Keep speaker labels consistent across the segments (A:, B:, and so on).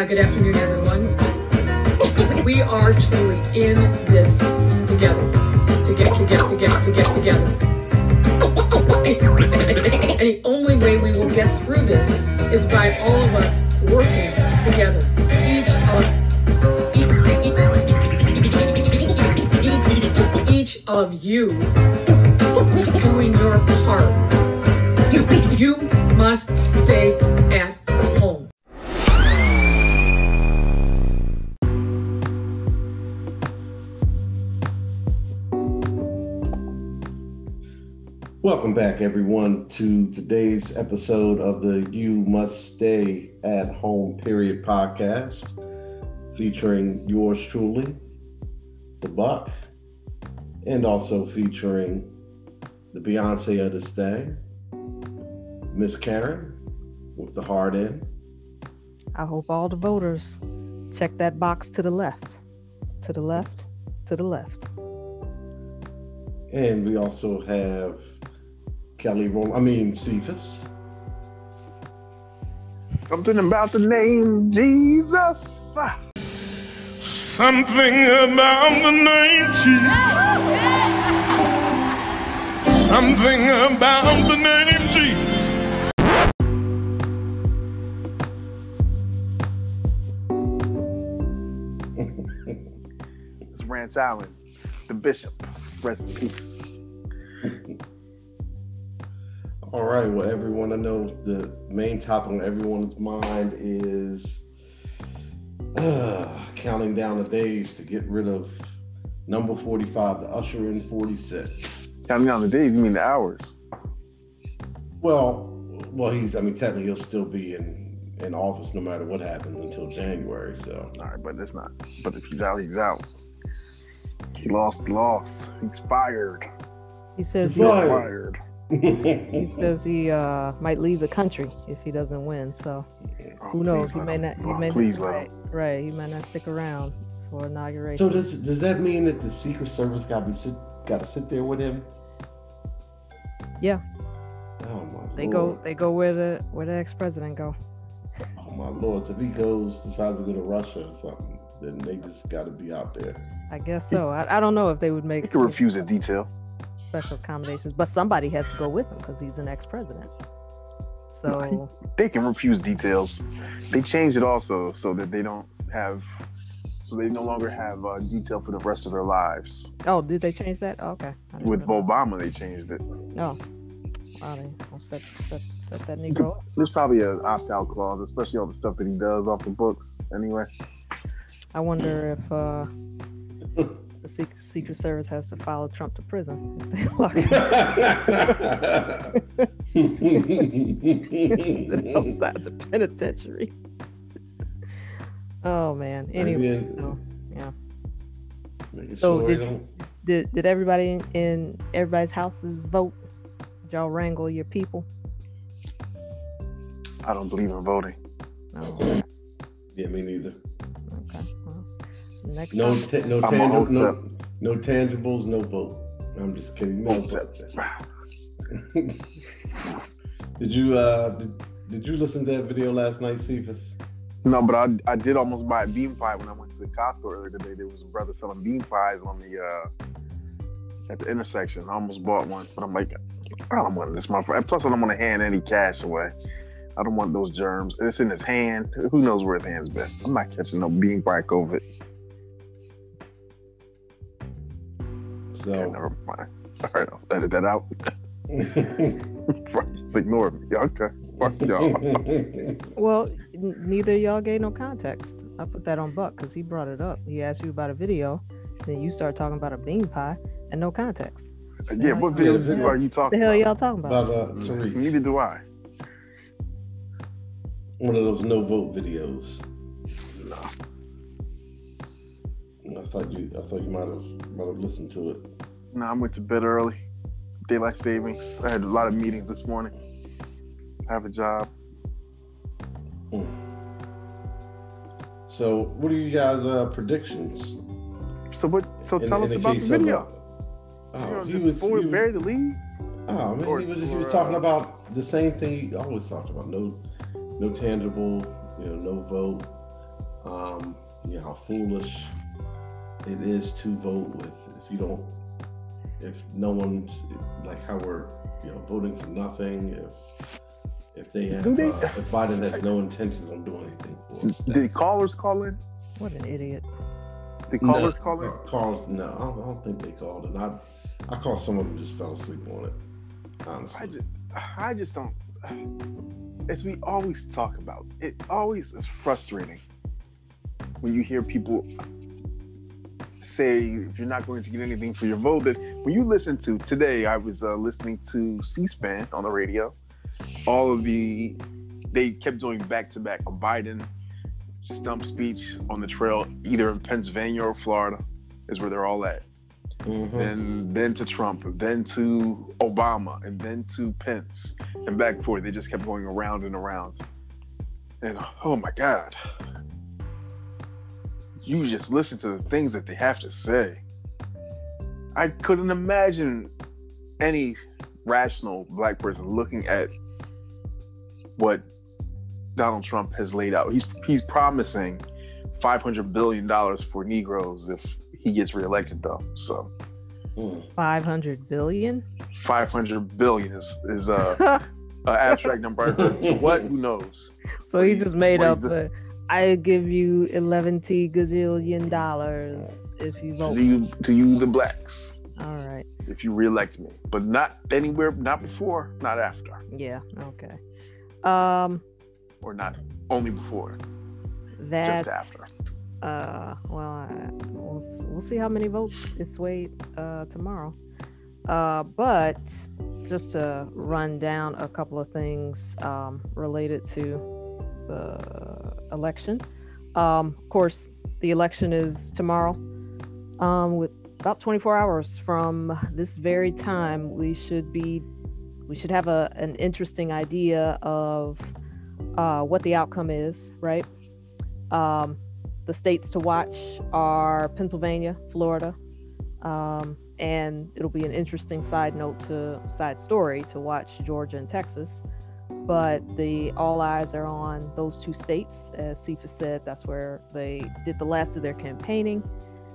A: Uh, good afternoon, everyone. We are truly in this together. to Together, together, together, together, together. And the only way we will get through this is by all of us working together. Each of each of you
B: Welcome back, everyone, to today's episode of the You Must Stay at Home Period podcast, featuring yours truly, The Buck, and also featuring the Beyonce of this day, Miss Karen, with the hard end.
C: I hope all the voters check that box to the left, to the left, to the left.
B: And we also have Kelly Roll, I mean, Cephas.
D: Something about the name Jesus.
E: Something about the name Jesus. Something about the name Jesus.
D: It's Rance Allen, the bishop. Rest in peace.
B: All right. Well, everyone, I know the main topic on everyone's mind is uh, counting down the days to get rid of number 45, the usher in 46.
D: Counting down the days, you mean the hours?
B: Well, well, he's, I mean, technically he'll still be in, in office no matter what happens until January. So,
D: All right, but it's not. But if he's out, he's out. He lost, lost. He's fired.
C: He says
B: He's
C: he,
B: fired.
D: Fired.
C: he says he uh, might leave the country if he doesn't win. So
D: Oh,
C: who knows? He may
D: him.
C: not. He
D: Oh,
C: may
D: please
C: not,
D: let
C: right,
D: him.
C: right. He might not stick around for inauguration.
B: so does does that mean that the Secret Service got to sit got to sit there with him?
C: Yeah.
B: Oh my
C: they
B: lord.
C: go. They go where the where the ex president go.
B: Oh my lord! So if he goes, decides to go to Russia or something, then they just got to be out there.
C: I guess so. I, I don't know if they would make.
D: He
C: make
D: can refuse a detail.
C: Special accommodations, but somebody has to go with him because he's an ex president. So
D: They can refuse details. They changed it also so that they don't have, so they no longer have uh, detail for the rest of their lives.
C: oh, did they change that? Oh, okay.
D: With
C: realize.
D: Obama, they changed it. No.
C: Oh, wow, they will set set set that Negro up.
D: There's probably an opt-out clause, especially all the stuff that he does off the books. Anyway,
C: I wonder if uh, the Secret, Secret Service has to follow Trump to prison. If they lock him outside the penitentiary. Oh man. Anyway, so yeah.
B: Making
C: So
B: sure
C: did
B: they
C: you-
B: don't-
C: Did did everybody in, in everybody's houses vote? Did y'all wrangle your people?
D: I don't believe in voting.
C: No.
B: Yeah, me neither.
C: okay. Well, next
B: No,
C: time.
B: ta- no,
D: I'm a
B: tangible, no, no tangibles, no vote. I'm just kidding. No vote. did you uh did, did you listen to that video last night, Cephas?
D: No, but I, I did almost buy a bean pie when I went to the Costco earlier today. There was a brother selling bean pies on the uh at the intersection. I almost bought one, but I'm like, I don't want this, my friend. Plus, I don't want to hand any cash away. I don't want those germs. It's in his hand. Who knows where his hand's been? I'm not catching no bean pie COVID. Okay, never mind. All right, I'll edit that out. Just ignore me. Yeah, okay. Fuck y'all.
C: Well, n- neither of y'all gave no context. I put that on Buck because he brought it up. He asked you about a video, then you start talking about a bean pie and no context.
D: Yeah, what video
B: video.
D: are you
C: What the
D: talking
C: hell
D: about?
C: y'all talking about?
B: About uh, Tariq,
D: Neither do I.
B: one of those no vote videos.
D: No.
B: I thought you, I thought you might have, might have listened to it.
D: No, I went to bed early. Daylight savings. I had a lot of meetings this morning. I have a job.
B: So, what are you guys' uh, predictions?
D: So what? So
B: in-
D: tell
B: in
D: us about the
B: case of,
D: video.
B: uh,
D: you
B: Oh,
D: know,
B: he was, he
D: bury the lead.
B: Oh man,
D: Or-
B: he was, he
D: or,
B: was talking
D: uh,
B: about the same thing he always talked about. No, no tangible, you know, no vote. Um, you know how foolish it is to vote with if you don't, if no one's like how we're you know voting for nothing. If if they have,
D: Do they-
B: uh, if Biden has no intentions on doing anything for us.
D: Did callers call in?
C: What an idiot.
D: Did
B: No,
D: callers call in?
B: uh, Callers, no, I don't, I don't think they called, and I, I called some of them just fell asleep on it. Honestly,
D: I just, I just don't. As we always talk about, it always is frustrating when you hear people say if you're not going to get anything for your vote. That when you listen to today, I was uh, listening to C-SPAN on the radio. All of the they kept doing back to back a Biden stump speech on the trail, either in Pennsylvania or Florida, is where they're all at
B: Mhm.
D: and then to Trump, then to Obama, and then to Pence, and back and forth. They just kept going around and around. And oh my God, you just listen to the things that they have to say. I couldn't imagine any rational black person looking at what Donald Trump has laid out. He's he's promising 500 billion dollars for Negroes if he gets reelected, though. So.
B: Mm.
C: 500 billion?
D: 500 billion is is uh, an abstract number. I heard. So what? Who knows?
C: so he just made
D: what
C: up
D: is the-
C: a, I give you 11 T gazillion dollars if you vote.
D: To you, to you, the blacks,
C: All right.
D: if you reelect me, but not anywhere, not before, not after,
C: Yeah. Okay. Um,
D: or not only before,
C: that
D: just after.
C: uh well uh, we'll, we'll see how many votes is swayed uh tomorrow uh but just to run down a couple of things um related to the election um of course the election is tomorrow um with about 24 hours from this very time we should be we should have a an interesting idea of uh what the outcome is right um the states to watch are Pennsylvania, Florida, um, and it'll be an interesting side note to side story to watch Georgia and Texas. But the all eyes are on those two states, as Cephas said. That's where they did the last of their campaigning.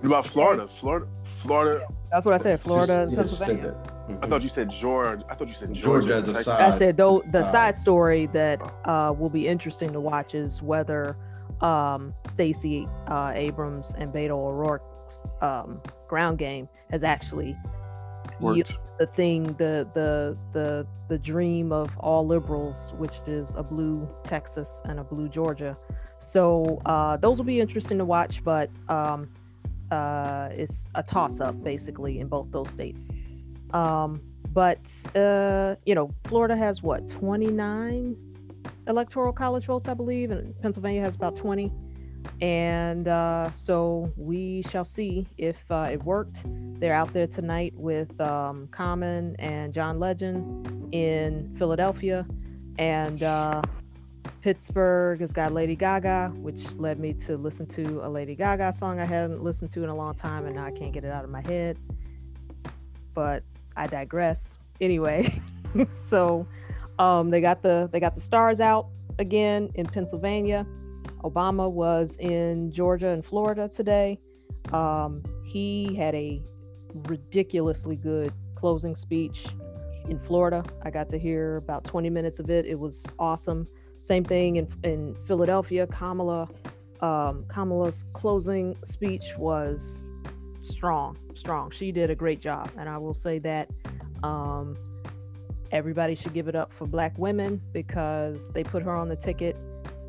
D: What about Florida? Florida, Florida.
C: That's what I said. Florida and
B: Yeah, said
C: Pennsylvania.
B: that. Mhm.
D: I thought you said Georgia. I thought you said
B: Georgia
D: Georgia.
B: as a side.
C: I said though the
B: Uh,
C: side story that uh, will be interesting to watch is whether um, Stacey uh, Abrams and Beto O'Rourke's um, ground game has actually The thing, the the the the dream of all liberals, which is a blue Texas and a blue Georgia. So uh, those will be interesting to watch, but um, uh, it's a toss up basically in both those states. Um, but uh, you know, Florida has what 29 electoral college votes, I believe, and Pennsylvania has about 20. And uh, so we shall see if uh, it worked. They're out there tonight with um, Common and John Legend in Philadelphia, and uh, Pittsburgh has got Lady Gaga, which led me to listen to a Lady Gaga song I hadn't listened to in a long time, and now I can't get it out of my head. But I digress. Anyway, so um, they got the they got the stars out again in Pennsylvania. Obama was in Georgia and Florida today. Um, he had a ridiculously good closing speech in Florida. I got to hear about 20 minutes of it. It was awesome. Same thing in in Philadelphia. Kamala um, Kamala's closing speech was strong, strong. She did a great job, and I will say that. Um, everybody should give it up for Black women because they put her on the ticket,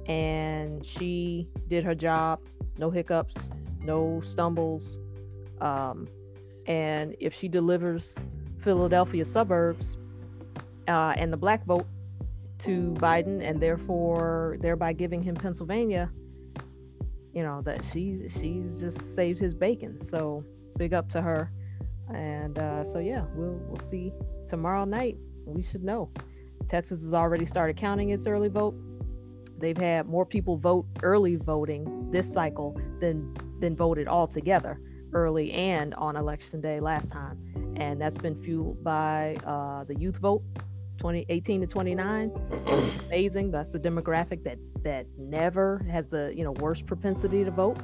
C: and she did her job. No hiccups, no stumbles, um, and if she delivers Philadelphia suburbs uh, and the Black vote to Biden, and therefore thereby giving him Pennsylvania, you know that she's she's just saved his bacon. So big up to her. And uh, so yeah, we'll we'll see tomorrow night. We should know. Texas has already started counting its early vote. They've had more people vote early voting this cycle than than voted altogether early and on election day last time, and that's been fueled by uh, the youth vote 2018 to 29. Amazing. That's the demographic that that never has the you know worst propensity to vote.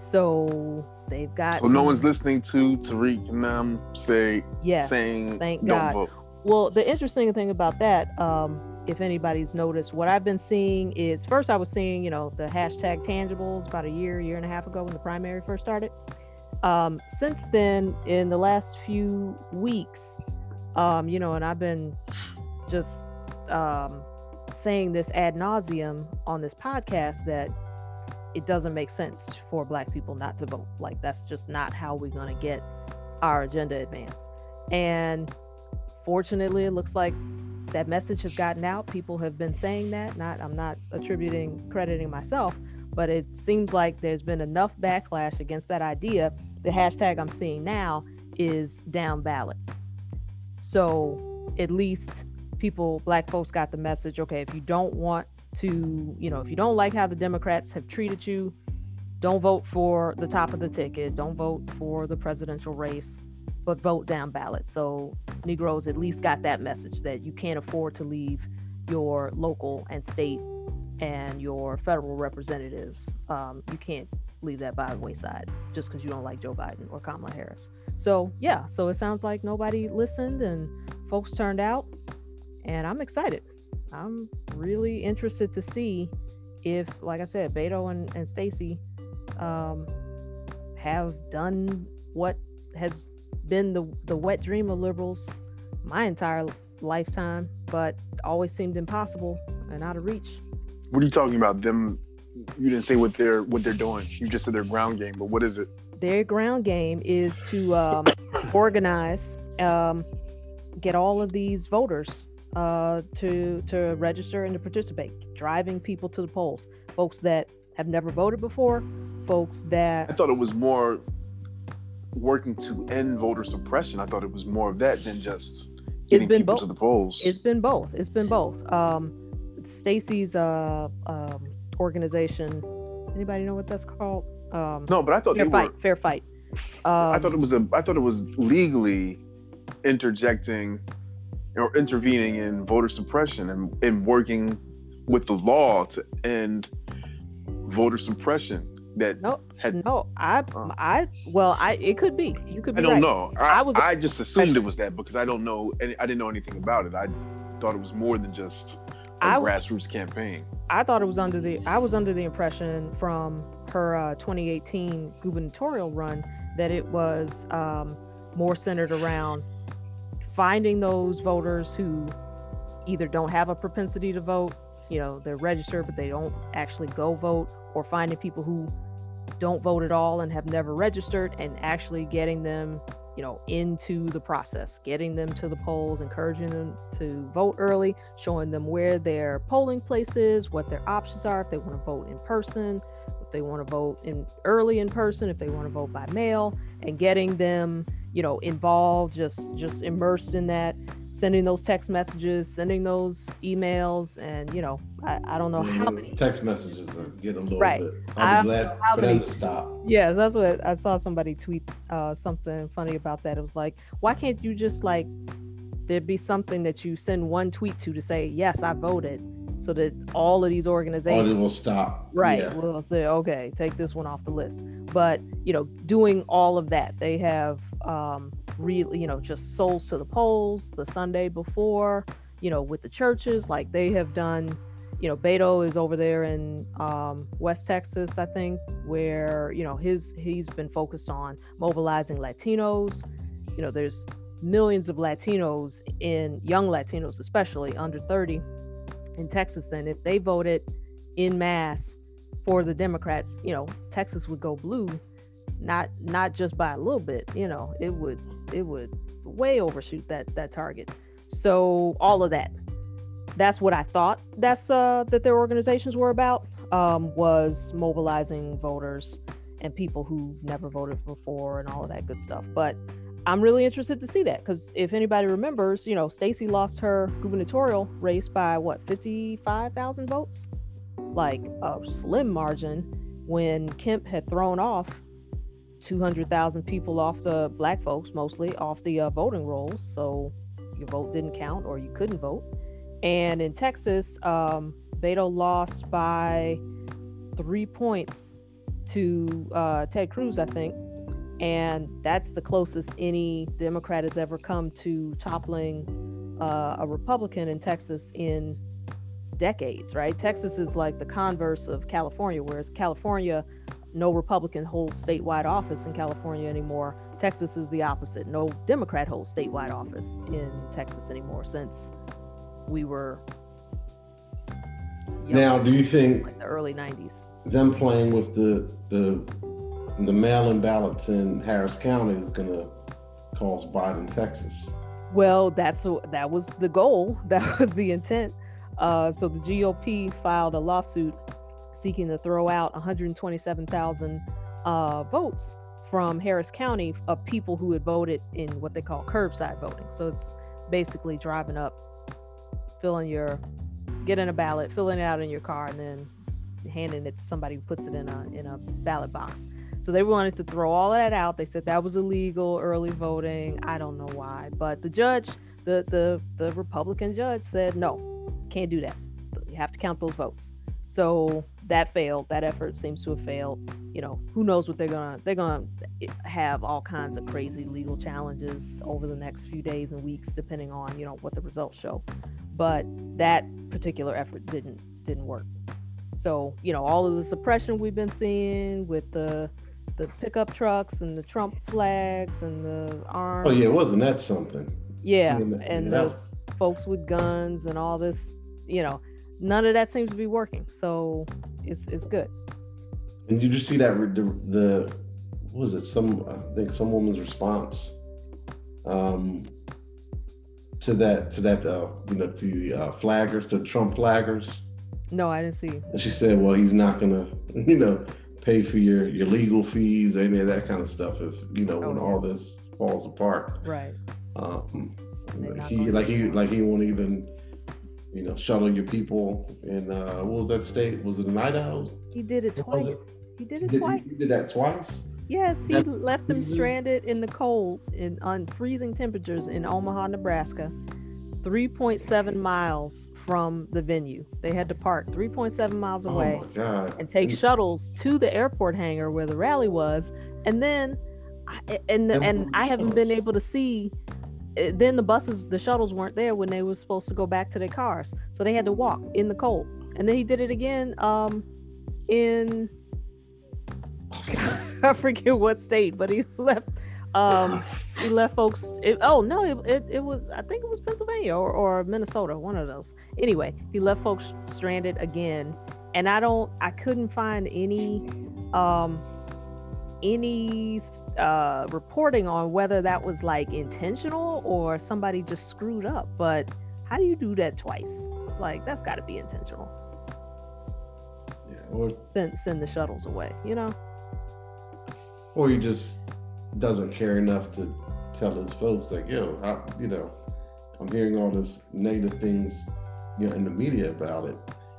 C: So they've got.
D: So no one's listening to Tariq and them say
C: yes,
D: saying
C: thank
D: don't
C: God.
D: vote.
C: Well, the interesting thing about that, um, if anybody's noticed, what I've been seeing is first I was seeing, you know, the hashtag tangibles about a year, year and a half ago when the primary first started. Um, since then, in the last few weeks, um, you know, and I've been just um, saying this ad nauseum on this podcast that it doesn't make sense for Black people not to vote. Like that's just not how we're going to get our agenda advanced. And fortunately, it looks like that message has gotten out. People have been saying that. Not, I'm not attributing, crediting myself, but it seems like there's been enough backlash against that idea. The hashtag I'm seeing now is down ballot. So at least people, black folks, got the message. Okay, if you don't want to, you know, if you don't like how the Democrats have treated you, don't vote for the top of the ticket. Don't vote for the presidential race, but vote down ballot. So Negroes at least got that message that you can't afford to leave your local and state and your federal representatives. Um, you can't leave that by the wayside just because you don't like Joe Biden or Kamala Harris. So yeah, so it sounds like nobody listened and folks turned out, and I'm excited. I'm really interested to see if, like I said, Beto and, and Stacey um, have done what has been the the wet dream of liberals my entire lifetime, but always seemed impossible and out of reach.
D: What are you talking about? Them? You didn't say what they're what they're doing. You just said their ground game, but what is it?
C: Their ground game is to um, organize, um, get all of these voters uh, to to register and to participate, driving people to the polls. Folks that have never voted before, folks that I
D: thought it was more working to end voter suppression. I thought it was more of that than just getting
C: been
D: people
C: both.
D: to the polls.
C: it's been both. It's been both. Um, Stacey's uh, um, organization. Anybody know what that's called? Um,
D: no, but I thought
C: fair
D: they
C: fight.
D: were.
C: Fair fight. Um,
D: I thought it was a. I thought it was legally interjecting or intervening in voter suppression and, and working with the law to end voter suppression. That
C: no,
D: had
C: no. I,
D: Oh.
C: I, well, I. It could be. You could be
D: I don't
C: right.
D: know. I,
C: I
D: I just assumed it was that because I don't know. Any, I didn't know anything about it. I thought it was more than just a
C: I-
D: grassroots campaign.
C: I thought it was under the I was under the impression from her uh, 2018 gubernatorial run that it was um, more centered around finding those voters who either don't have a propensity to vote, you know, they're registered but they don't actually go vote, or finding people who don't vote at all and have never registered and actually getting them, you know, into the process, getting them to the polls, encouraging them to vote early, showing them where their polling place is, what their options are, if they want to vote in person, if they want to vote in early in person, if they want to vote by mail, and getting them, you know, involved, just just immersed in that, sending those text messages, sending those emails, and you know, I, I don't know how many
B: text messages are getting a little
C: Right.
B: bit.
C: I
B: I'll be glad for them to stop.
C: Yeah, that's what I saw somebody tweet uh, something funny about that. It was like, why can't you just like there be something that you send one tweet to to say, yes, I voted, so that all of these organizations
B: it will stop.
C: right
B: Yeah.
C: will say, okay, take this one off the list. But you know, doing all of that, they have um, really, you know, just souls to the polls the Sunday before, you know, with the churches, like they have done. You know, Beto is over there in um, West Texas, I think, where you know his he's been focused on mobilizing Latinos. You know, there's millions of Latinos in young Latinos, especially under 30 in Texas. And if they voted in mass for the Democrats, you know, Texas would go blue, not not just by a little bit. You know, it would it would way overshoot that that target. So all of that, that's what I thought. That's uh that their organizations were about. Um, was mobilizing voters and people who never voted before and all of that good stuff. But I'm really interested to see that because if anybody remembers, you know, Stacey lost her gubernatorial race by what 55,000 votes, like a slim margin, when Kemp had thrown off 200,000 people off the black folks, mostly off the uh, voting rolls. So your vote didn't count or you couldn't vote. And in Texas, um, Beto lost by three points to uh, Ted Cruz, I think. And that's the closest any Democrat has ever come to toppling uh, a Republican in Texas in decades, right? Texas is like the converse of California, whereas California, no Republican holds statewide office in California anymore. Texas is the opposite. No Democrat holds statewide office in Texas anymore since we were.
B: Now, do you think
C: like the early 90s?
B: them playing with the the the mail-in ballots in Harris County is going to cause Biden, Texas?
C: Well, that's that was the goal. That was the intent. Uh, so the GOP filed a lawsuit seeking to throw out 127,000 uh, votes from Harris County of people who had voted in what they call curbside voting. So it's basically driving up, filling your, getting a ballot, filling it out in your car, and then handing it to somebody who puts it in a in a ballot box. So they wanted to throw all that out. They said that was illegal, early voting. I don't know why, but the judge, the the the Republican judge said no, can't do that. You have to count those votes. So that failed. That effort seems to have failed. You know, who knows what they're gonna they're gonna eh, have all kinds of crazy legal challenges over the next few days and weeks, depending on you know what the results show. But that particular effort didn't didn't work. So you know all of the suppression we've been seeing with the the pickup trucks and the Trump flags and the arms.
B: Oh yeah, wasn't that something?
C: Yeah, and
B: that
C: the folks with guns and all this, you know, none of that seems to be working. So it's it's good.
B: And did you see that the, the what was it some I think some woman's response um to that to that uh you know to the uh, flaggers to Trump flaggers
C: No, I didn't see.
B: and she said well he's not gonna you know pay for your your legal fees or any of that kind of stuff if you know when
C: Oh,
B: all this falls apart
C: Right.
B: um he like he like he won't even you know shuttle your people in uh what was that state was it in Idaho
C: He did it twice.
B: it?
C: He did
B: he
C: it
B: did,
C: twice.
B: he did that twice
C: Yes, he
B: That-
C: left them stranded in the cold in on freezing temperatures in Omaha, Nebraska, 3.7 miles from the venue. They had to park 3.7 miles away.
B: Oh my god!
C: and take shuttles to the airport hangar where the rally was and then and
B: And
C: and I haven't been able to see then the buses the shuttles weren't there when they were supposed to go back to their cars so they had to walk in the cold. And then he did it again um in I forget what state but he left um he left folks it, oh no it, it, it was i think it was pennsylvania or, or minnesota one of those. Anyway he left folks stranded again. And i don't i couldn't find any um any uh reporting on whether that was like intentional or somebody just screwed up but how do you do that twice? Like that's got to be intentional.
B: Yeah, or
C: send send the shuttles away you know?
B: Or he just doesn't care enough to tell his folks like, yo, I, you know, I'm hearing all this negative things, you know, in the media about it.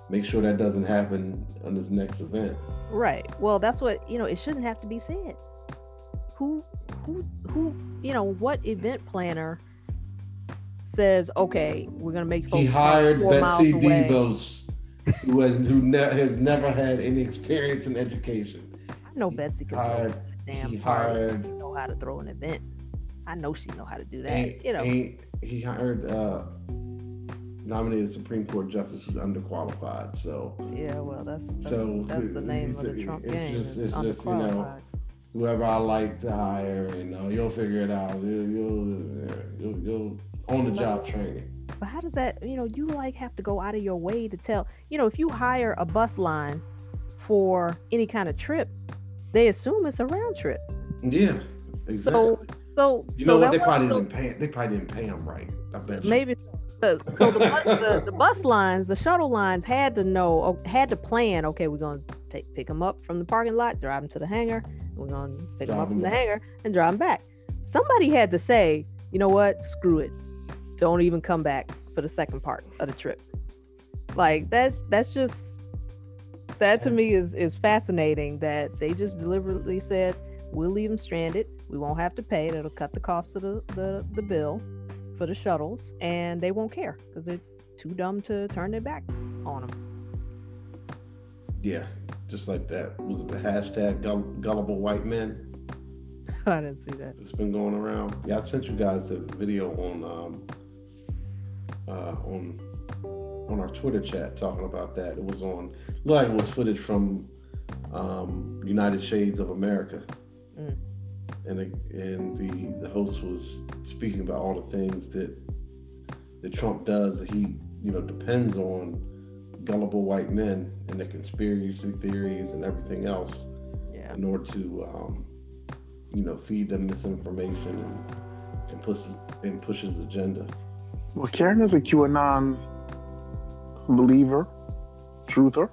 B: Make sure that doesn't happen on this next event.
C: Right. Well, that's what you know. It shouldn't have to be said. Who, who, who? You know, what event planner says, "Okay, we're gonna make folks
B: He hired Betsy
C: away."
B: DeVos, who has who ne- has never had any experience in education.
C: I know Betsy can throw
B: Hired,
C: a damn
B: he hired
C: She know how to throw an event. I know she know how to do that. you know,
B: ain't he hired uh nominated Supreme Court justice who's underqualified. So
C: yeah. Well, that's that's,
B: So,
C: that's the name of the Trump
B: it's
C: game.
B: just- it's just, you know,
C: underqualified.
B: whoever I like to hire, you know, you'll figure it out. You'll you'll you'll, you'll on the job training.
C: But how does that, you know, you like have to go out of your way to tell, you know, if you hire a bus line for any kind of trip, they assume it's a round trip.
B: Yeah, exactly.
C: So, so,
B: you
C: so
B: know what? They probably
C: so
B: didn't pay. They probably didn't pay him right. I bet. you.
C: So, so the, bus, the, the bus lines, the shuttle lines had to know, had to plan. Okay, we're gonna take pick them up from the parking lot, drive them to the hangar. We're gonna pick them
B: Drive
C: up from the hangar and drive them back. Somebody had to say, you know what? Screw it. Don't even come back for the second part of the trip. Like that's that's just that to me is is fascinating that they just deliberately said we'll leave them stranded. We won't have to pay. It'll cut the cost of the the, the bill for the shuttles, and they won't care because they're too dumb to turn their back on them.
B: Yeah, just like that. Was it the hashtag gullible white men?
C: I didn't see that.
B: It's been going around. Yeah, I sent you guys the video on um, uh, on on our Twitter chat talking about that. It was on like it was footage from um, United Shades of America,
C: Mm.
B: And it, and the the host was speaking about all the things that that Trump does. That he you know depends on gullible white men and their conspiracy theories and everything else
C: Yeah.
B: in order to um, you know feed them misinformation and, and push and push his agenda.
D: Well, Karen is a QAnon believer, truther.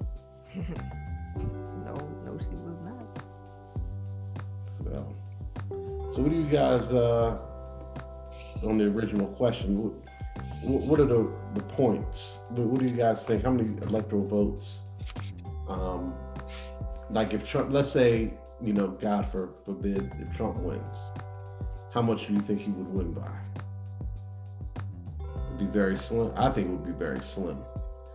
B: so what do you guys uh, on the original question? What, what are the, the points? What, what do you guys think? How many electoral votes? Um, like if Trump, let's say you know, God for, forbid, if Trump wins, how much do you think he would win by? It'd be very slim. I think it would be very slim.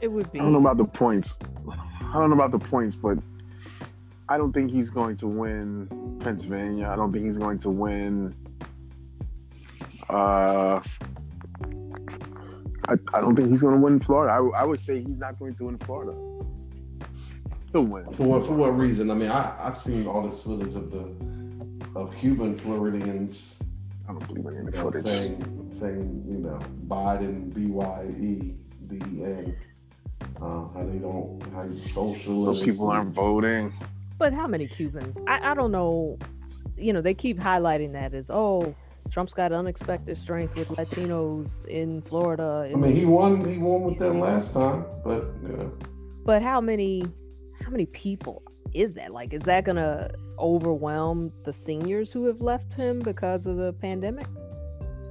C: It would be.
D: I don't know about the points. I don't know about the points, but I don't think he's going to win Pennsylvania. I don't think he's going to win. Uh, I, I don't think he's going to win Florida. I, I would say he's not going to win Florida. He'll win.
B: For what for what reason? I mean, I, I've seen all this footage of the of Cuban Floridians
D: I don't believe in any
B: you know,
D: footage.
B: saying saying you know Biden B Y E D N. Uh, how they don't how he's social.
D: Those people aren't voting.
C: But how many Cubans? I, I don't know. You know, they keep highlighting that as oh, Trump's got unexpected strength with Latinos in Florida.
B: I mean, he won. He won with them last time, but you know,
C: but how many how many people is that? Like, is that gonna overwhelm the seniors who have left him because of the pandemic?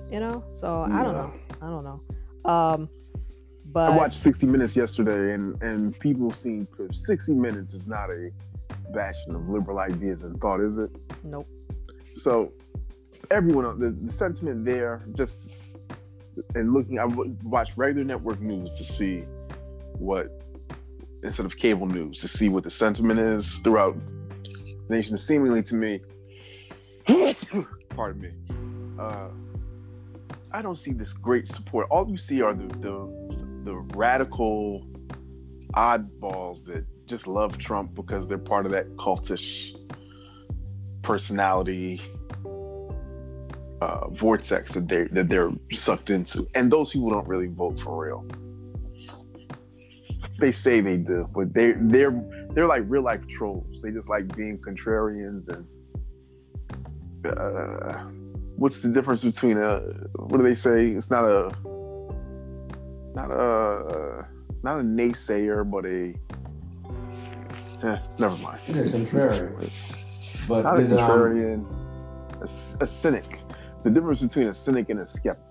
C: You know, so I don't know. I don't know. Um, but
D: I watched 60 Minutes yesterday, and and people seem 60 Minutes is not a bastion of liberal ideas and thought, is it?
C: nope.
D: So everyone, the, the sentiment there, just and looking, I watch regular network news to see what instead of cable news to see what the sentiment is throughout the nation. Seemingly to me, pardon me, uh, I don't see this great support. All you see are the the, the radical oddballs that just love Trump because they're part of that cultish personality uh, vortex that they that they're sucked into, and those people don't really vote for real. They say they do, but they they're they're like real life trolls. They just like being contrarians and uh, what's the difference between a what do they say? It's not a not a not a naysayer, but a eh, never mind.
B: yeah, contrarian. But
D: Not a
B: did, um,
D: contrarian, a c- a, cynic. The difference between a cynic and a skeptic.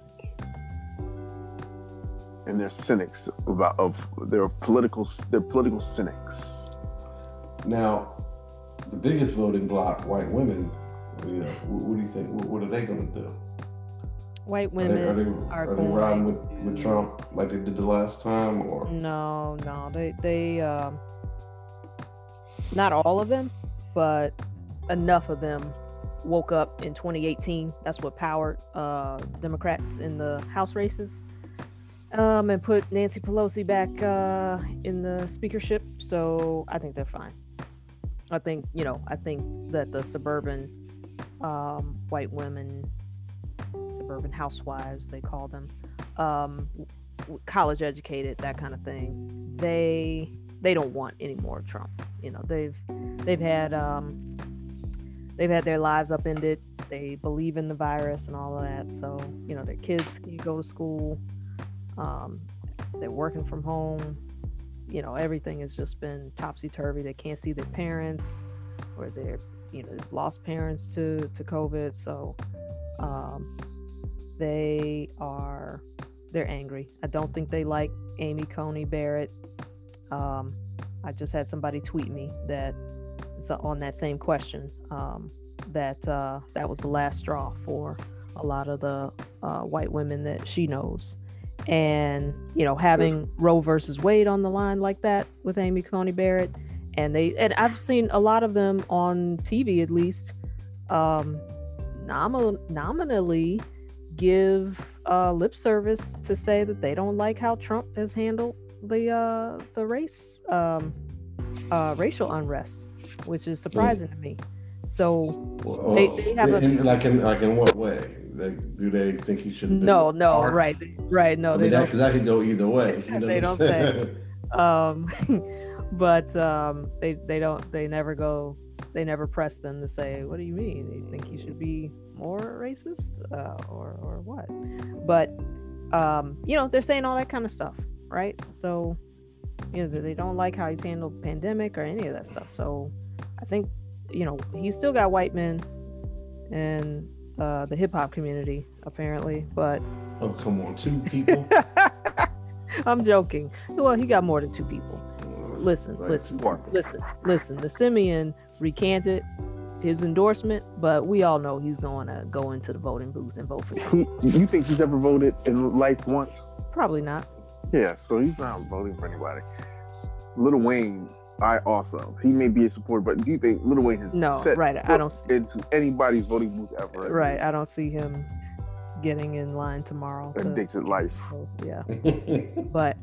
D: And they're cynics about of they're political they're political cynics.
B: now the biggest voting block, white women. You know, what, what do you think? What, what are they going to do?
C: White
B: Are they,
C: women
B: are they,
C: are
B: are they
C: going
B: riding with, with Trump like they did the last time, or
C: No, no, they they um, not all of them, but enough of them woke up in 2018. That's what powered uh, Democrats in the House races, um, and put Nancy Pelosi back uh, in the speakership. So I think they're fine. I think you know. I think that the suburban um, white women, suburban housewives, they call them, um, college educated, that kind of thing. They they don't want any more Trump. You know, they've they've had um, they've had their lives upended. They believe in the virus and all of that. So you know, their kids can go to school. Um, they're working from home. You know, everything has just been topsy turvy. They can't see their parents, or they're you know lost parents to to COVID. So um, they are they're angry. I don't think they like Amy Coney Barrett. Um, I just had somebody tweet me that so on that same question um, that uh, that was the last straw for a lot of the uh, white women that she knows. And, you know, having Roe versus Wade on the line like that with Amy Coney Barrett. And they, and I've seen a lot of them on TV at least, um, nominal, nominally give uh, lip service to say that they don't like how Trump has handled the uh, the race um, uh, racial unrest, which is surprising to me. So
B: Well,
C: They- they have a-
B: in, like in like in what way? Like, do they think he should?
C: no, no, right, right, no,
B: I
C: they
B: mean, that, that could go either way. You know
C: They don't say. um but um they they don't they never go they never press them to say what do you mean you think he should be more racist uh, or or what but um you know they're saying all that kind of stuff right so you know they don't like how he's handled the pandemic or any of that stuff so i think you know he's still got white men in uh the hip-hop community apparently but
B: Oh, come on, two people.
C: i'm joking well he got more than two people Listen,
B: Like,
C: listen,
B: two
C: listen, listen. The Simeon recanted his endorsement, but we all know he's going to go into the voting booth and vote for Trump.
D: You think he's ever voted in life once?
C: Probably not.
D: Yeah, so he's not voting for anybody. Lil Wayne, I also he may be a supporter, but do you think Lil Wayne has
C: No,
D: set
C: right. I don't. See,
D: into anybody's voting booth ever?
C: right.
D: in
C: I don't see him getting in line tomorrow. to-
D: addicted life.
C: Yeah, but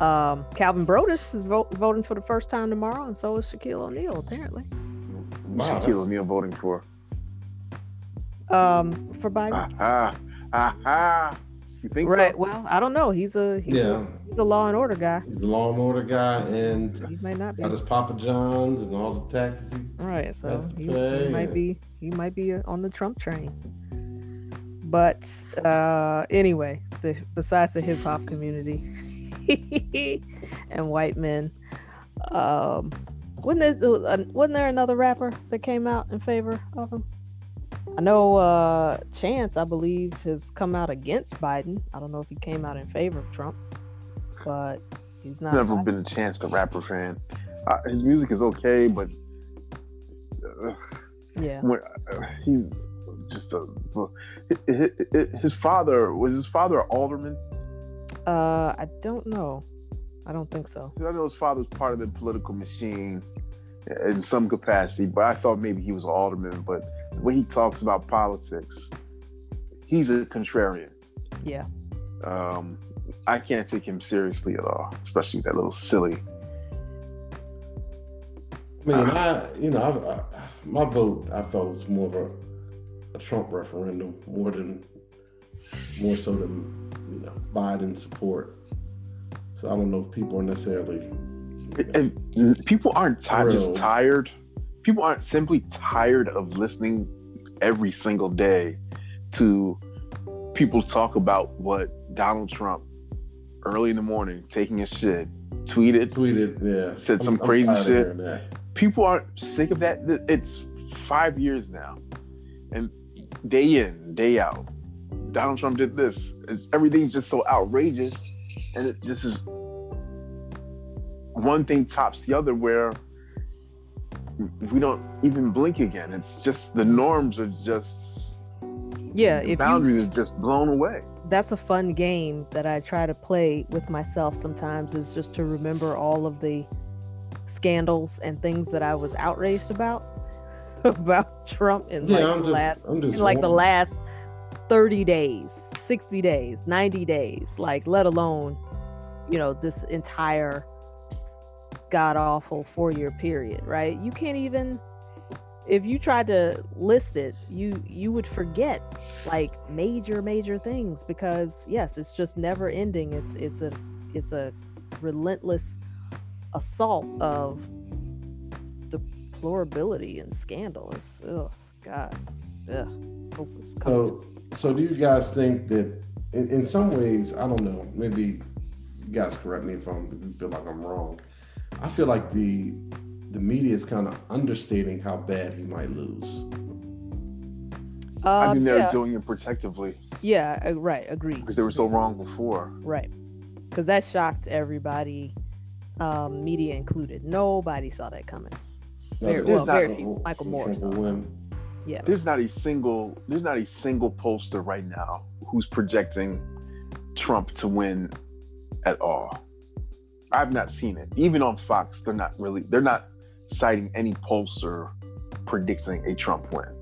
C: um, Calvin Broadus is vo- voting for the first time tomorrow, and so is Shaquille O'Neal apparently.
B: Wow,
D: Shaquille
B: that's-
D: O'Neal voting for.
C: Um, for Biden.
D: Aha, aha. You think
C: right.
D: so?
C: Well, I don't know. He's a he's,
B: yeah,
C: a he's a law and order guy.
B: he's a law and order guy, and
C: He may not be.
B: got his Papa John's and all the taxes.
C: Right, so he, he might be he might be uh, on the Trump train. But uh, anyway, the, besides the hip hop community and white men, um, wasn't there uh, wasn't there another rapper that came out in favor of him? I know uh, Chance, I believe, has come out against Biden. I don't know if he came out in favor of Trump, but he's not.
D: Never been a Chance the Rapper fan. Uh, his music is okay, but uh,
C: Yeah.
D: when, uh, he's just a. His, his father was his father an alderman.
C: Uh, I don't know. I don't think so.
D: I know his father's part of the political machine in some capacity, but I thought maybe he was an alderman. But when he talks about politics, he's a contrarian.
C: Yeah.
D: Um, I can't take him seriously at all, especially that little silly.
B: I mean, I you know, I, I, my vote I felt was more of a, a Trump referendum more than more so than you know Biden support. So I don't know if people are necessarily
D: And people aren't tired, just tired. People aren't simply tired of listening every single day to people talk about what Donald Trump early in the morning taking his shit tweeted
B: tweeted. Yeah,
D: Said some
B: I'm
D: crazy
B: tired of
D: shit. people aren't sick of that. It's five years now, and day in, day out, Donald Trump did this. It's, everything's just so outrageous, and it just is one thing tops the other. Where we don't even blink again. It's just the norms are just
C: Yeah,
D: the
C: if you,
D: boundaries are just blown away.
C: that's a fun game that I try to play with myself sometimes is just to remember all of the scandals and things that I was outraged about about Trump in
B: Yeah,
C: like
B: I'm
C: the
B: just,
C: last
B: I'm just
C: in like the last 30 days, 60 days, 90 days, like let alone, you know, this entire god awful four year period, right? You can't even if you tried to list it, you you would forget like major major things because yes, it's just never ending. It's it's a it's a relentless assault of deplorability and scandal. It's ugh, God, ugh, hope it's
B: So, so do you guys think that in, in some ways, I don't know, maybe you guys correct me if I'm if you feel like I'm wrong. I feel like the the media is kind of understating how bad he might lose.
D: I
C: Um,
D: mean, they're
C: yeah,
D: doing it protectively
C: yeah, uh, right, agreed.
D: because they were so wrong before.
C: Right. Because that shocked everybody, um, media included. Nobody saw that coming. Very-
B: There's
C: well, very
B: not-
C: few. Michael Moore saw
B: will
C: it.
B: win.
C: Yeah.
D: There's not a single there's not a single pollster right now who's projecting Trump to win at all. I've not seen it. Even on Fox, they're not really they're not citing any pollster predicting a Trump win.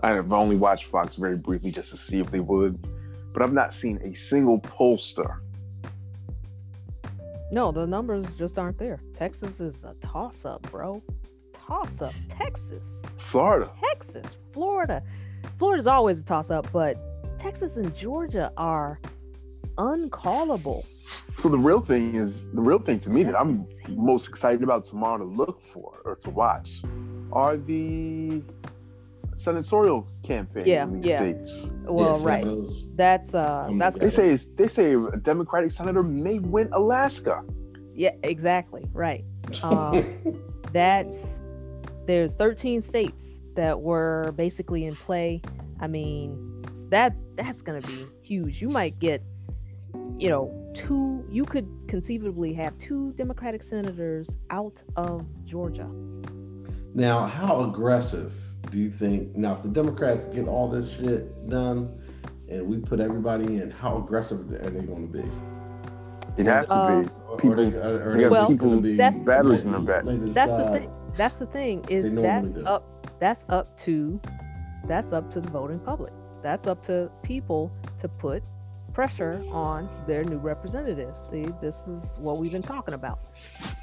D: I have only watched Fox very briefly just to see if they would, but I've not seen a single pollster.
C: No, the numbers just aren't there. Texas is a toss up, bro. Toss up. Texas.
D: Florida.
C: Texas. Florida. Florida's always a toss up, but Texas and Georgia are uncallable.
D: So the real thing is the real thing to me that I'm most excited about tomorrow to look for or to watch are the senatorial campaigns
C: Yeah,
D: in these
C: yeah.
D: states.
C: Well,
B: so
C: right.
B: those-
C: That's uh
B: I'm
C: that's
D: They say they say a Democratic senator may win Alaska.
C: yeah, exactly. Right. Um, that's there's 13 states that were basically in play. I mean, that that's going to be huge. You might get you know, two you could conceivably have two Democratic senators out of Georgia.
B: Now, how aggressive do you think? Now, if the Democrats get all this shit done and we put everybody in, how aggressive are they going to be?
D: It has to
C: Uh,
D: be.
B: Or,
D: People-
B: are they, are, are
D: they
B: they
C: got
B: just gonna
D: people-
C: that's-
D: batteries in their back.
C: That's the thing. That's the thing is that's
B: do.
C: up that's up to that's up to the voting public. That's up to people to put pressure on their new representatives. See, this is what we've been talking about.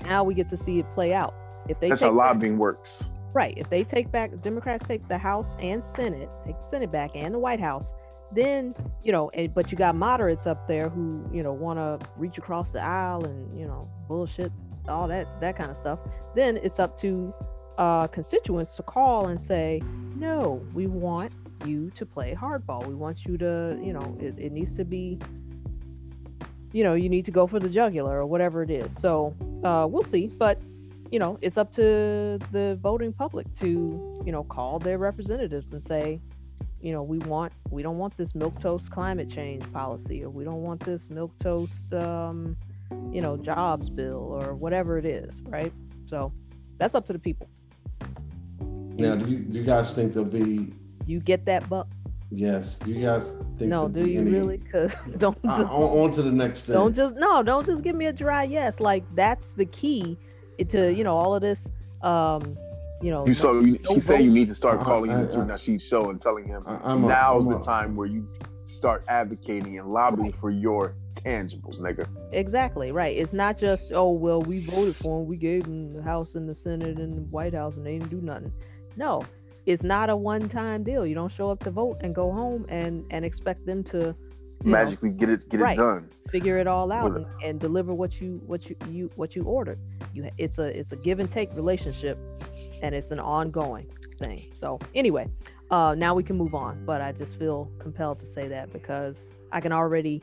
C: Now we get to see it play out. If they
D: That's how
C: back-
D: lobbying works.
C: right, if they take back Democrats take the House and Senate, take the Senate back and the White House, then you know, and, but you got moderates up there who you know want to reach across the aisle and you know bullshit, all that that kind of stuff. Then it's up to uh, constituents to call and say, no, we want you to play hardball. We want you to, you know, it, it needs to be, you know, you need to go for the jugular or whatever it is. So uh, we'll see, but you know, it's up to the voting public to, you know, call their representatives and say, you know, we want, we don't want this milk toast climate change policy, or we don't want this milk toast, um, you know, jobs bill, or whatever it is, right? So that's up to the people.
B: Now, do you, do you guys think there'll be?
C: You get that, buck?
B: Yes. You guys think?
C: No, do you
B: any-
C: really? Cause don't
B: Uh, on, on to the next thing.
C: don't just no, don't just give me a dry yes. Like that's the key to you know all of this. Um, you know,
D: You so you,
C: don't
D: she's saying you need to start
B: Uh,
D: calling
B: I-
D: him to
B: I-
D: Nasheed's show and telling him
B: I- I'm a-
D: now's the
B: a-
D: time where you start advocating and lobbying for your tangibles, nigga.
C: Exactly right. It's not just oh well we voted for him, we gave him the House and the Senate and the White House, and they didn't do nothing. No, it's not a one-time deal. You don't show up to vote and go home and and expect them to you know,
D: Magically get it get
C: Right.
D: it done.
C: figure it all out and, and deliver what you what you, you what you ordered. You it's a it's a give and take relationship, and it's an ongoing thing. So anyway, uh, now we can move on. But I just feel compelled to say that because I can already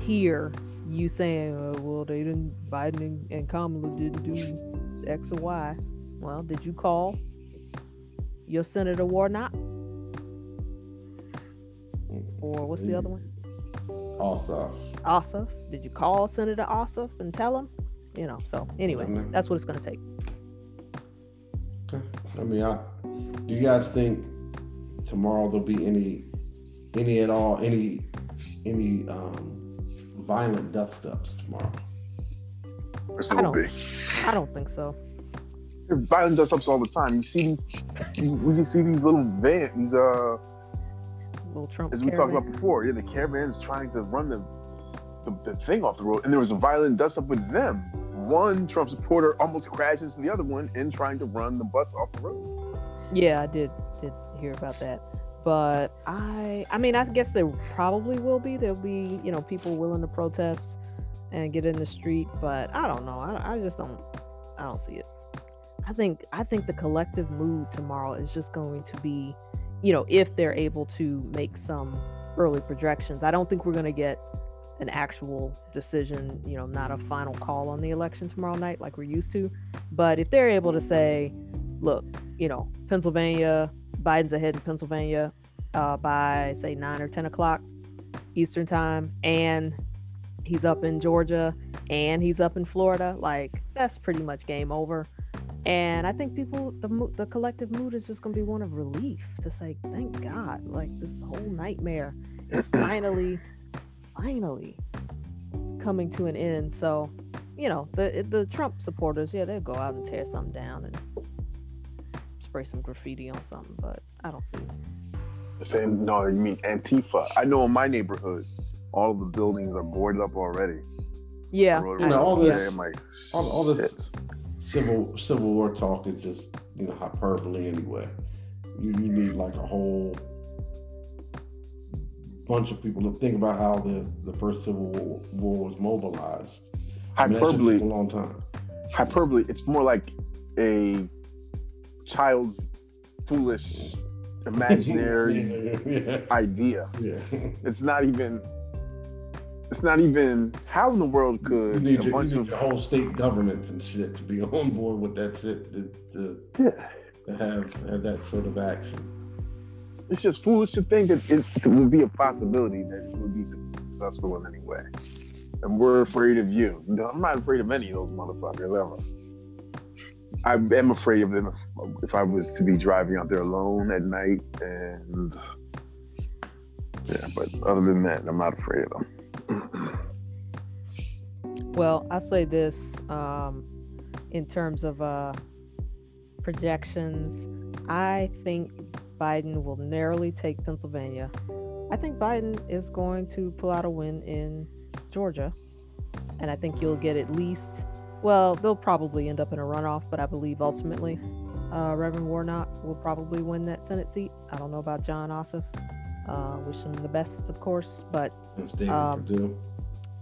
C: hear you saying, uh, "Well, they didn't. Biden and, and Kamala didn't do X or Y." Well, did you call your Senator Warnock, or what's the other one?
B: Also,
C: Ossoff. Did you call Senator Ossoff and tell him? You know, so anyway,
B: Mhm.
C: that's what it's going to take.
B: okay. I mean, I, do you guys think tomorrow there'll be any, any at all, any, any um, violent dust ups tomorrow?
C: I don't-
D: be.
C: I don't think so.
D: Violent dust ups all the time. You see these you, we just see these little van these uh
C: Little Trump.
D: as we talked about before, yeah, the caravans trying to run the, the the thing off the road, and there was a violent dust up with them. One Trump supporter almost crashed into the other one in trying to run the bus off the road.
C: Yeah, I did did hear about that. But I I mean I guess there probably will be. There'll be, you know, people willing to protest and get in the street, but I don't know. I, I just don't I don't see it. I think I think the collective mood tomorrow is just going to be, you know, if they're able to make some early projections. I don't think we're going to get an actual decision, you know, not a final call on the election tomorrow night like we're used to. But if they're able to say, look, you know, Pennsylvania, Biden's ahead in Pennsylvania uh, by say nine or ten o'clock Eastern time, and he's up in Georgia and he's up in Florida, like that's pretty much game over. And I think people, the the collective mood is just going to be one of relief to say, thank God, like this whole nightmare is finally, finally coming to an end. So, you know, the the Trump supporters, yeah, they'll go out and tear something down and spray some graffiti on something, but I don't see it.
D: Saying no, you mean Antifa? I know in my neighborhood, all of the buildings are boarded up already.
C: Yeah,
D: Road
B: You know, all
D: rails,
B: this-
D: I'm like,
B: all, all this
D: shit.
B: Civil civil war talk is just you know hyperbole anyway. You you need like a whole bunch of people to think about how the the first civil war, war was mobilized. I mean,
D: hyperbole.
B: a long time.
D: hyperbole it's more like a child's foolish imaginary
B: yeah,
D: idea
B: yeah.
D: it's not even it's not even how in the world
B: You
D: could
B: need,
D: a
B: your,
D: bunch
B: you need
D: of
B: your whole state governments and shit to be on board with that shit to, to,
D: yeah,
B: to have have that sort of action.
D: it's just foolish to think that it, it would be a possibility that it would be successful in any way and we're afraid of you no, i'm not afraid of any of those motherfuckers ever I am afraid of them if, if I was to be driving out there alone at night and yeah, but other than that, I'm not afraid of them.
C: Well, I say this um, in terms of uh, projections. I think Biden will narrowly take Pennsylvania. I think Biden is going to pull out a win in Georgia. And I think you'll get at least, well, they'll probably end up in a runoff, but I believe ultimately uh, Reverend Warnock will probably win that Senate seat. I don't know about Jon Ossoff. Uh, wish him the best, of course, but Um,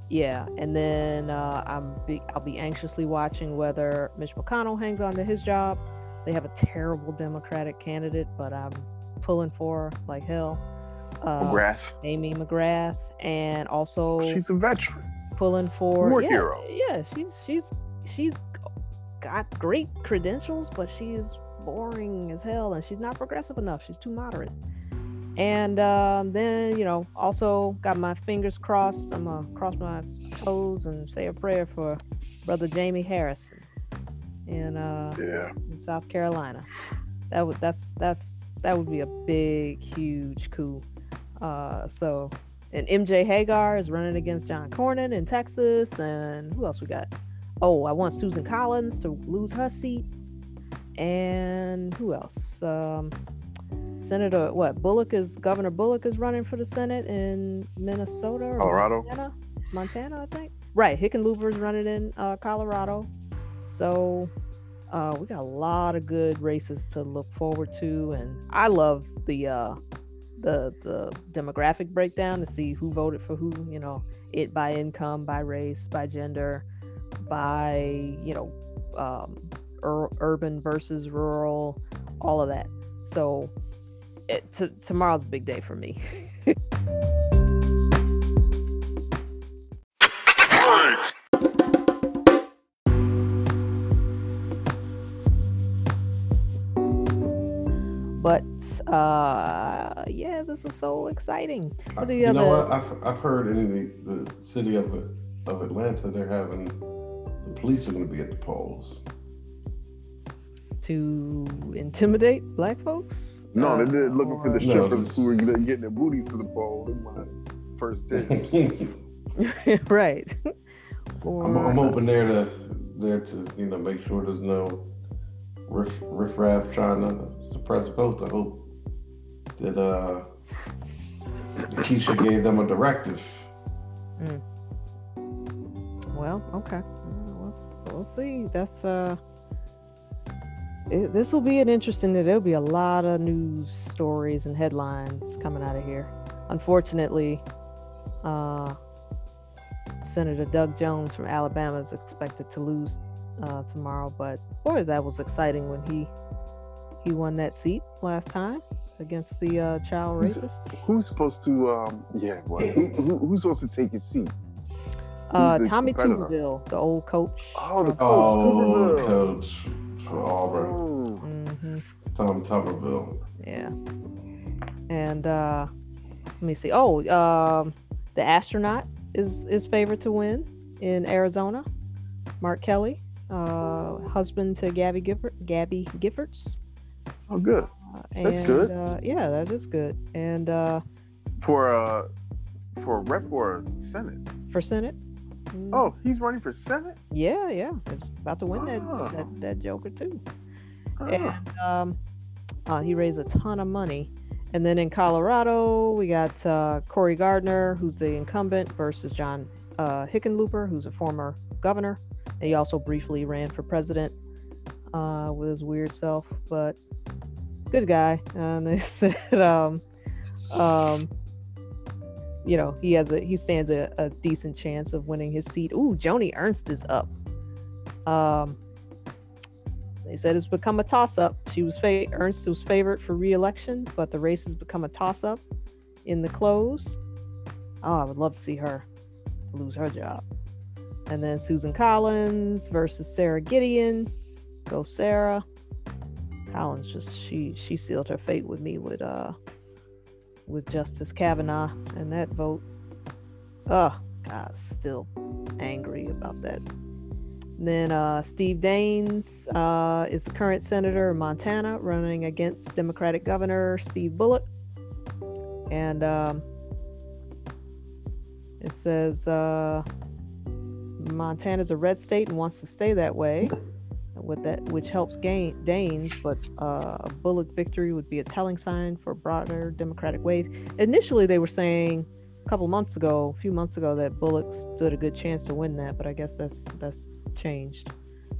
C: yeah, and then uh, I'm be, I'll be anxiously watching whether Mitch McConnell hangs on to his job. They have a terrible Democratic candidate, but I'm pulling for like hell. Uh,
D: McGrath,
C: Amy McGrath, and also
D: she's a veteran.
C: pulling for
D: War
C: yeah,
D: hero.
C: Yeah, she's she's she's got great credentials, but she's boring as hell, and she's not progressive enough. She's too moderate. And um, then you know, also got my fingers crossed. I'm gonna cross my toes and say a prayer for brother Jamie Harrison in uh,
D: Yeah,
C: in South Carolina. That would that's that's that would be a big, huge coup. Uh, so, and MJ Hegar is running against John Cornyn in Texas, and who else we got? Oh, I want Susan Collins to lose her seat, and who else? Um, Senator what? Bullock is Governor Bullock is running for the Senate in Minnesota, or
D: Colorado.
C: Montana, Montana, I think. Right, Hickenlooper is running in uh, Colorado. So uh, we got a lot of good races to look forward to, and I love the uh, the the demographic breakdown to see who voted for who. You know, it by income, by race, by gender, by you know, um, ur- urban versus rural, all of that. So t- tomorrow's a big day for me. but uh, yeah, this is so exciting. What are the
B: you know what? I've, I've heard in the, the city of of Atlanta, they're having the police are going to be at the polls.
C: To intimidate black folks?
D: No,
C: Uh,
D: they're looking for the
B: No,
D: strippers
B: this-
D: who are getting their booties to the pole. They want first dibs.
C: right.
B: I'm, I'm hoping they're to there to you know make sure there's no riff riffraff trying to suppress votes. I hope that uh Keisha gave them a directive.
C: Well, okay. Well, Let's, we'll see. That's uh. It, this will be an interesting. There'll be a lot of news stories and headlines coming out of here. Unfortunately, uh, Senator Doug Jones from Alabama is expected to lose uh, tomorrow. But boy, that was exciting when he he won that seat last time against the uh, child
D: Who's-
C: rapist.
D: Who's supposed to? Um, yeah, it. Who, who, who's supposed to take his seat?
C: Uh, Tommy
D: competitor?
C: Tuberville, the old coach.
D: Oh, the
C: from-
D: coach,
B: Oh,
D: Tuberville.
B: coach for Auburn.
C: Mhm.
B: Tom Tuberville.
C: Yeah. And uh let me see. Oh, um the astronaut is is favored to win in Arizona. Mark Kelly. uh, husband to Gabby Gifford, Gabby Giffords.
D: Oh, good.
C: Uh,
D: That's good.
C: Uh, yeah, that is good. And uh,
D: For uh, for rep or senate.
C: for Senate. Mm,
D: Oh, he's running for senate.
C: yeah, yeah, he's about to win that,
D: Oh.
C: that that Joker too.
D: Ah.
C: and um, uh, he raised a ton of money. And then in Colorado, we got uh, Cory Gardner, who's the incumbent, versus John uh, Hickenlooper, who's a former governor. And he also briefly ran for president uh, with his weird self, but good guy. And they said, um, um, you know, he has a he stands a, a decent chance of winning his seat. Ooh, Joni Ernst is up. Um, they said it's become a toss-up. She was fa- Ernst was favored for re-election, but the race has become a toss-up in the close. Oh, I would love to see her lose her job. And then Susan Collins versus Sara Gideon. Go Sarah. Collins just she she sealed her fate with me with uh with Justice Kavanaugh and that vote. Oh God, still angry about that. Then uh, Steve Daines uh, is the current senator in Montana running against Democratic Governor Steve Bullock. And um, it says uh, Montana's a red state and wants to stay that way, with that which helps gain Daines, but uh, a Bullock victory would be a telling sign for broader Democratic wave. Initially, they were saying a couple months ago, a few months ago, that Bullock stood a good chance to win that, but I guess that's that's changed.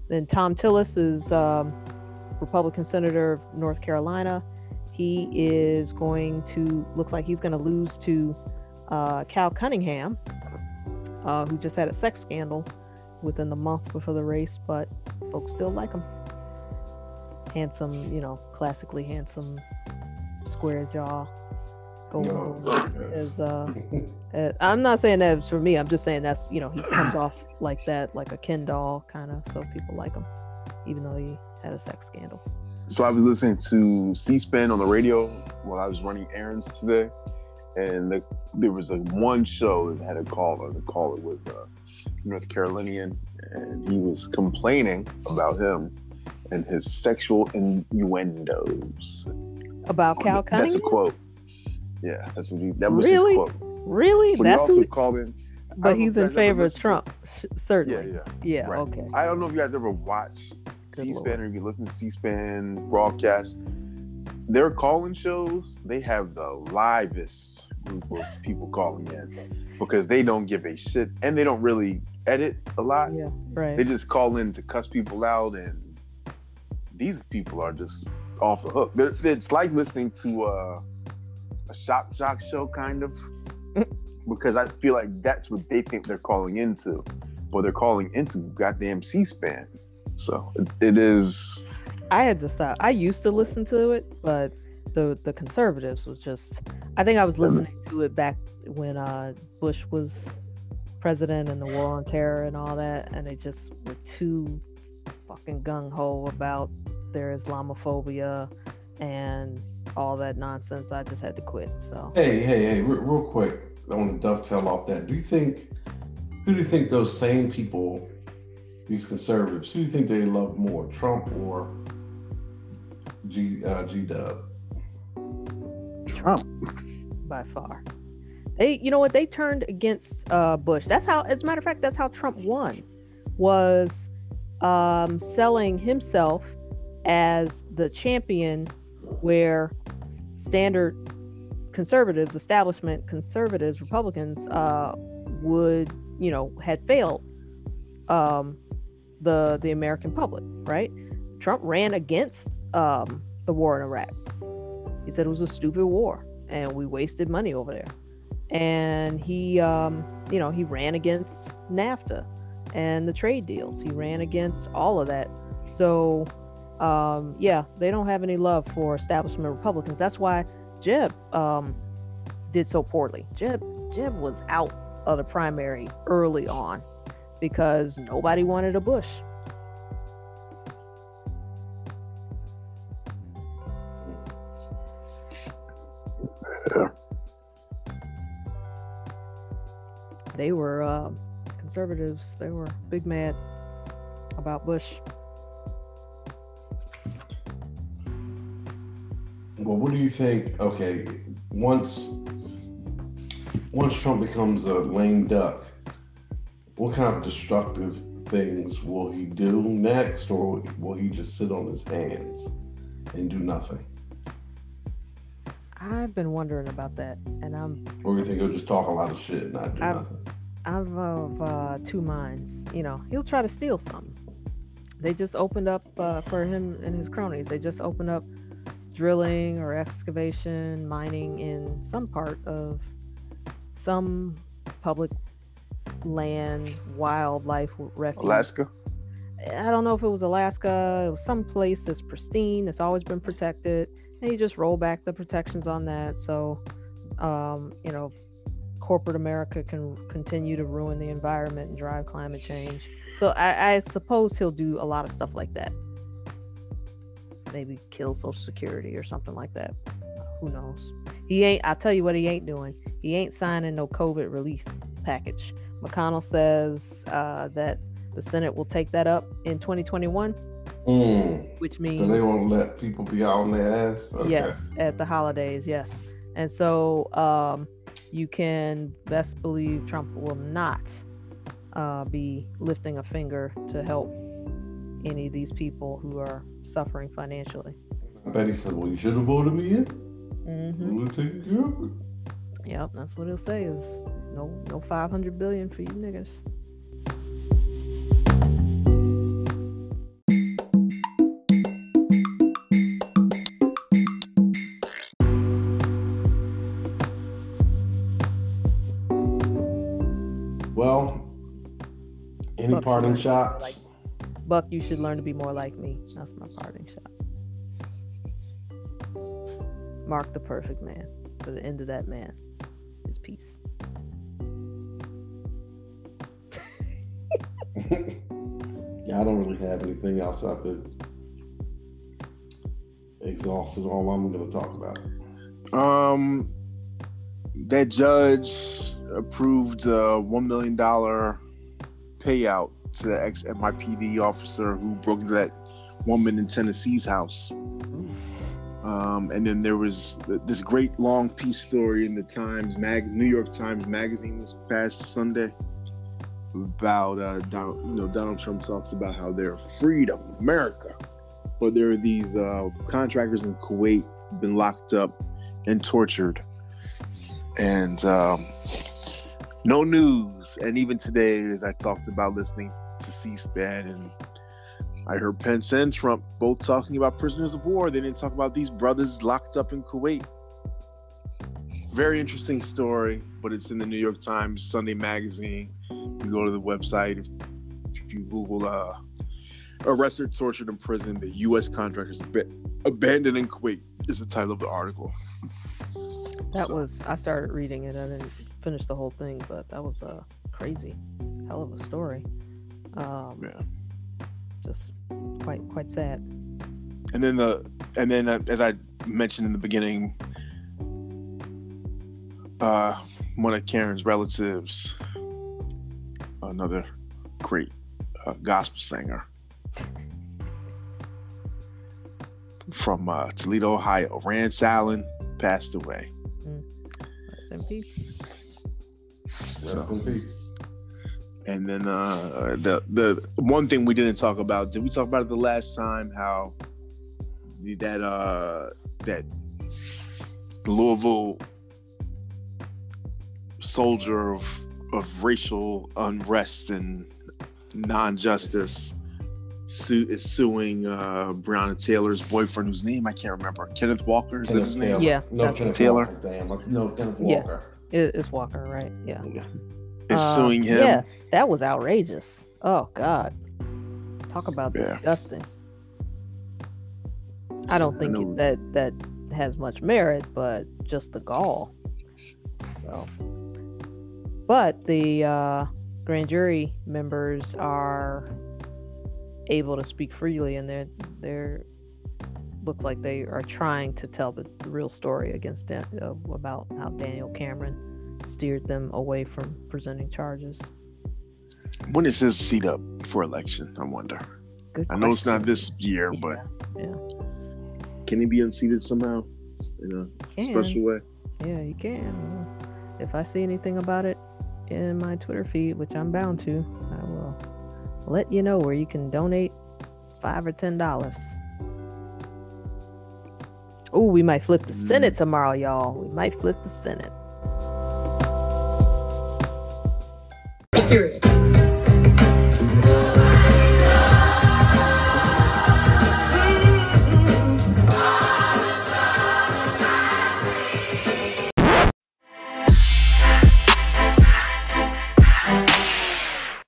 C: Then Thom Tillis is um, Republican senator of North Carolina. He is going to looks like he's going to lose to uh, Cal Cunningham, uh, who just had a sex scandal within the month before the race, but folks still like him. Handsome, you know, classically handsome, square jaw. Go as uh, uh, I'm not saying that's for me. I'm just saying that's you know he comes off like that, like a Ken doll kind of. So people like him, even though he had a sex scandal.
D: So I was listening to C-SPAN on the radio while I was running errands today, and the, there was a one show that had a caller. The caller was a North Carolinian, and he was complaining about him and his sexual innuendos.
C: About Cal Cunningham?
D: That's a quote. Yeah, that's what he, that was
C: Really?
D: his quote.
C: really?
D: But he
C: That's
D: also
C: who.
D: called.
C: But he's in favor of Trump, sh-
D: Yeah,
C: certainly.
D: yeah.
C: Yeah.
D: Right.
C: Okay.
D: I don't know if you guys ever watch C-SPAN or if you listen to C-SPAN broadcast. Their calling shows, they have the livest group of people calling in because they don't give a shit and they don't really edit a lot.
C: Yeah. Right.
D: They just call in to cuss people out, and these people are just off the hook. They're, it's like listening to uh, a shock jock show, kind of, because I feel like that's what they think they're calling into, but they're calling into goddamn C-SPAN. So it, it is.
C: I had to stop. I used to listen to it, but the the conservatives was just. I think I was listening to it back when uh, Bush was president and the war on terror and all that, and they just were too fucking gung ho about their Islamophobia and all that nonsense. I just had to quit. So
B: Hey, hey, hey, re- real quick, I want to dovetail off that. Do you think, who do you think those same people, these conservatives, who do you think they love more, Trump or G uh, G Dub?
C: Trump by far. They, you know what? They turned against uh, Bush. That's how, as a matter of fact, that's how Trump won. Was um, selling himself as the champion, where standard conservatives, establishment conservatives, Republicans uh, would, you know, had failed um, the the American public. Right? Trump ran against um, the war in Iraq. He said it was a stupid war and we wasted money over there. And he, um, you know, he ran against NAFTA and the trade deals. He ran against all of that. So, um, yeah, they don't have any love for establishment Republicans. That's why Jeb um, did so poorly. Jeb, Jeb was out of the primary early on because nobody wanted a Bush. They were uh, conservatives. They were big mad about Bush.
B: Well, what do you think? Okay, once once Trump becomes a lame duck, what kind of destructive things will he do next, or will he just sit on his hands and do nothing?
C: I've been wondering about that, and I'm
B: Or you think he'll just talk a lot of shit and not do
C: I've-
B: nothing?
C: I'm of uh, two minds. You know, he'll try to steal something. They just opened up uh, for him and his cronies. They just opened up drilling or excavation, mining in some part of some public land, wildlife refuge.
D: Alaska.
C: I don't know if it was Alaska. It was some place that's pristine. It's always been protected, and you just roll back the protections on that. So, um, you know, corporate America can continue to ruin the environment and drive climate change. So I, I suppose he'll do a lot of stuff like that. Maybe kill Social Security or something like that. Who knows? He ain't. I'll tell you what, he ain't doing. He ain't signing no COVID release package. McConnell says uh, that the Senate will take that up in 2021,
B: Mm.
C: which
B: So
C: means
B: they won't let people be out on their ass? Okay.
C: yes, at the holidays, yes. And so um, you can best believe Trump will not uh, be lifting a finger to help any of these people who are suffering financially.
B: I bet he said, well, you should have voted me in.
C: Mm-hmm.
B: We'll take care of it.
C: Yep, that's what he'll say is no, no 500 billion for you niggas.
B: Parting
C: should learn to be more
B: shots?
C: like- Buck, you should learn to be more like me. That's my parting shot. Mark the perfect man. For the end of that man is peace.
B: yeah, I don't really have anything else. I've been exhausted. All I'm going to talk about.
D: Um, that judge approved a one million dollar payout to the ex NYPD officer who broke into that woman in Tennessee's house. Um, and then there was this great long piece story in the Times mag, New York Times magazine this past Sunday about uh, Donald, you know, Donald Trump talks about how they're freedom, America, but there are these uh, contractors in Kuwait been locked up and tortured, and um, no news. And even today, as I talked about listening to C-SPAN, and I heard Pence and Trump both talking about prisoners of war. They didn't talk about these brothers locked up in Kuwait. Very interesting story, but it's in the New York Times Sunday magazine. You go to the website. If, you Google uh, arrested, tortured, and imprisoned, the U.S. contractors ab- abandoned in Kuwait is the title of the article.
C: That
D: So-
C: was I started reading it. I didn't finish the whole thing, but that was a crazy, hell of a story. Um,
D: Yeah.
C: Just quite quite sad.
D: and then the and then uh, as I mentioned in the beginning, uh, one of Karen's relatives, another great uh, gospel singer from uh, Toledo, Ohio, Rance Allen, passed away.
C: Rest in peace.
B: Rest
D: So-
B: in peace.
D: And then uh, the the one thing we didn't talk about, did we talk about it the last time? How that uh that Louisville soldier of of racial unrest and non-justice su- is suing uh Breonna Taylor's boyfriend, whose name I can't remember. Kenneth Walker is that
B: Kenneth
D: his name?
B: Taylor.
C: Yeah,
B: No, Kenneth
D: Taylor.
B: Walker. Damn. No, Kenneth
C: Yeah.
B: Walker.
C: It, it's Walker, right? Yeah.
D: Is
C: Uh,
D: suing him.
C: Yeah, that was outrageous. Oh God, talk about
D: Yeah.
C: disgusting. I don't think
D: know-
C: that that has much merit, but just the gall. So, but the uh, grand jury members are able to speak freely, and they're they're looks like they are trying to tell the, the real story against Dan, uh, about how Daniel Cameron steered them away from presenting charges.
D: When is his seat up for election? I wonder.
C: Good
D: I know it's not this year, but
C: yeah,
B: Can he be unseated somehow in a special way?
C: yeah, he can. If I see anything about it in my Twitter feed, which I'm bound to, I will let you know where you can donate five or ten dollars. Oh, we might flip the Senate mm. tomorrow, y'all. We might flip the Senate.
A: Period.